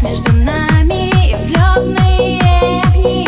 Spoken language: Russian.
Между нами взлетные огни.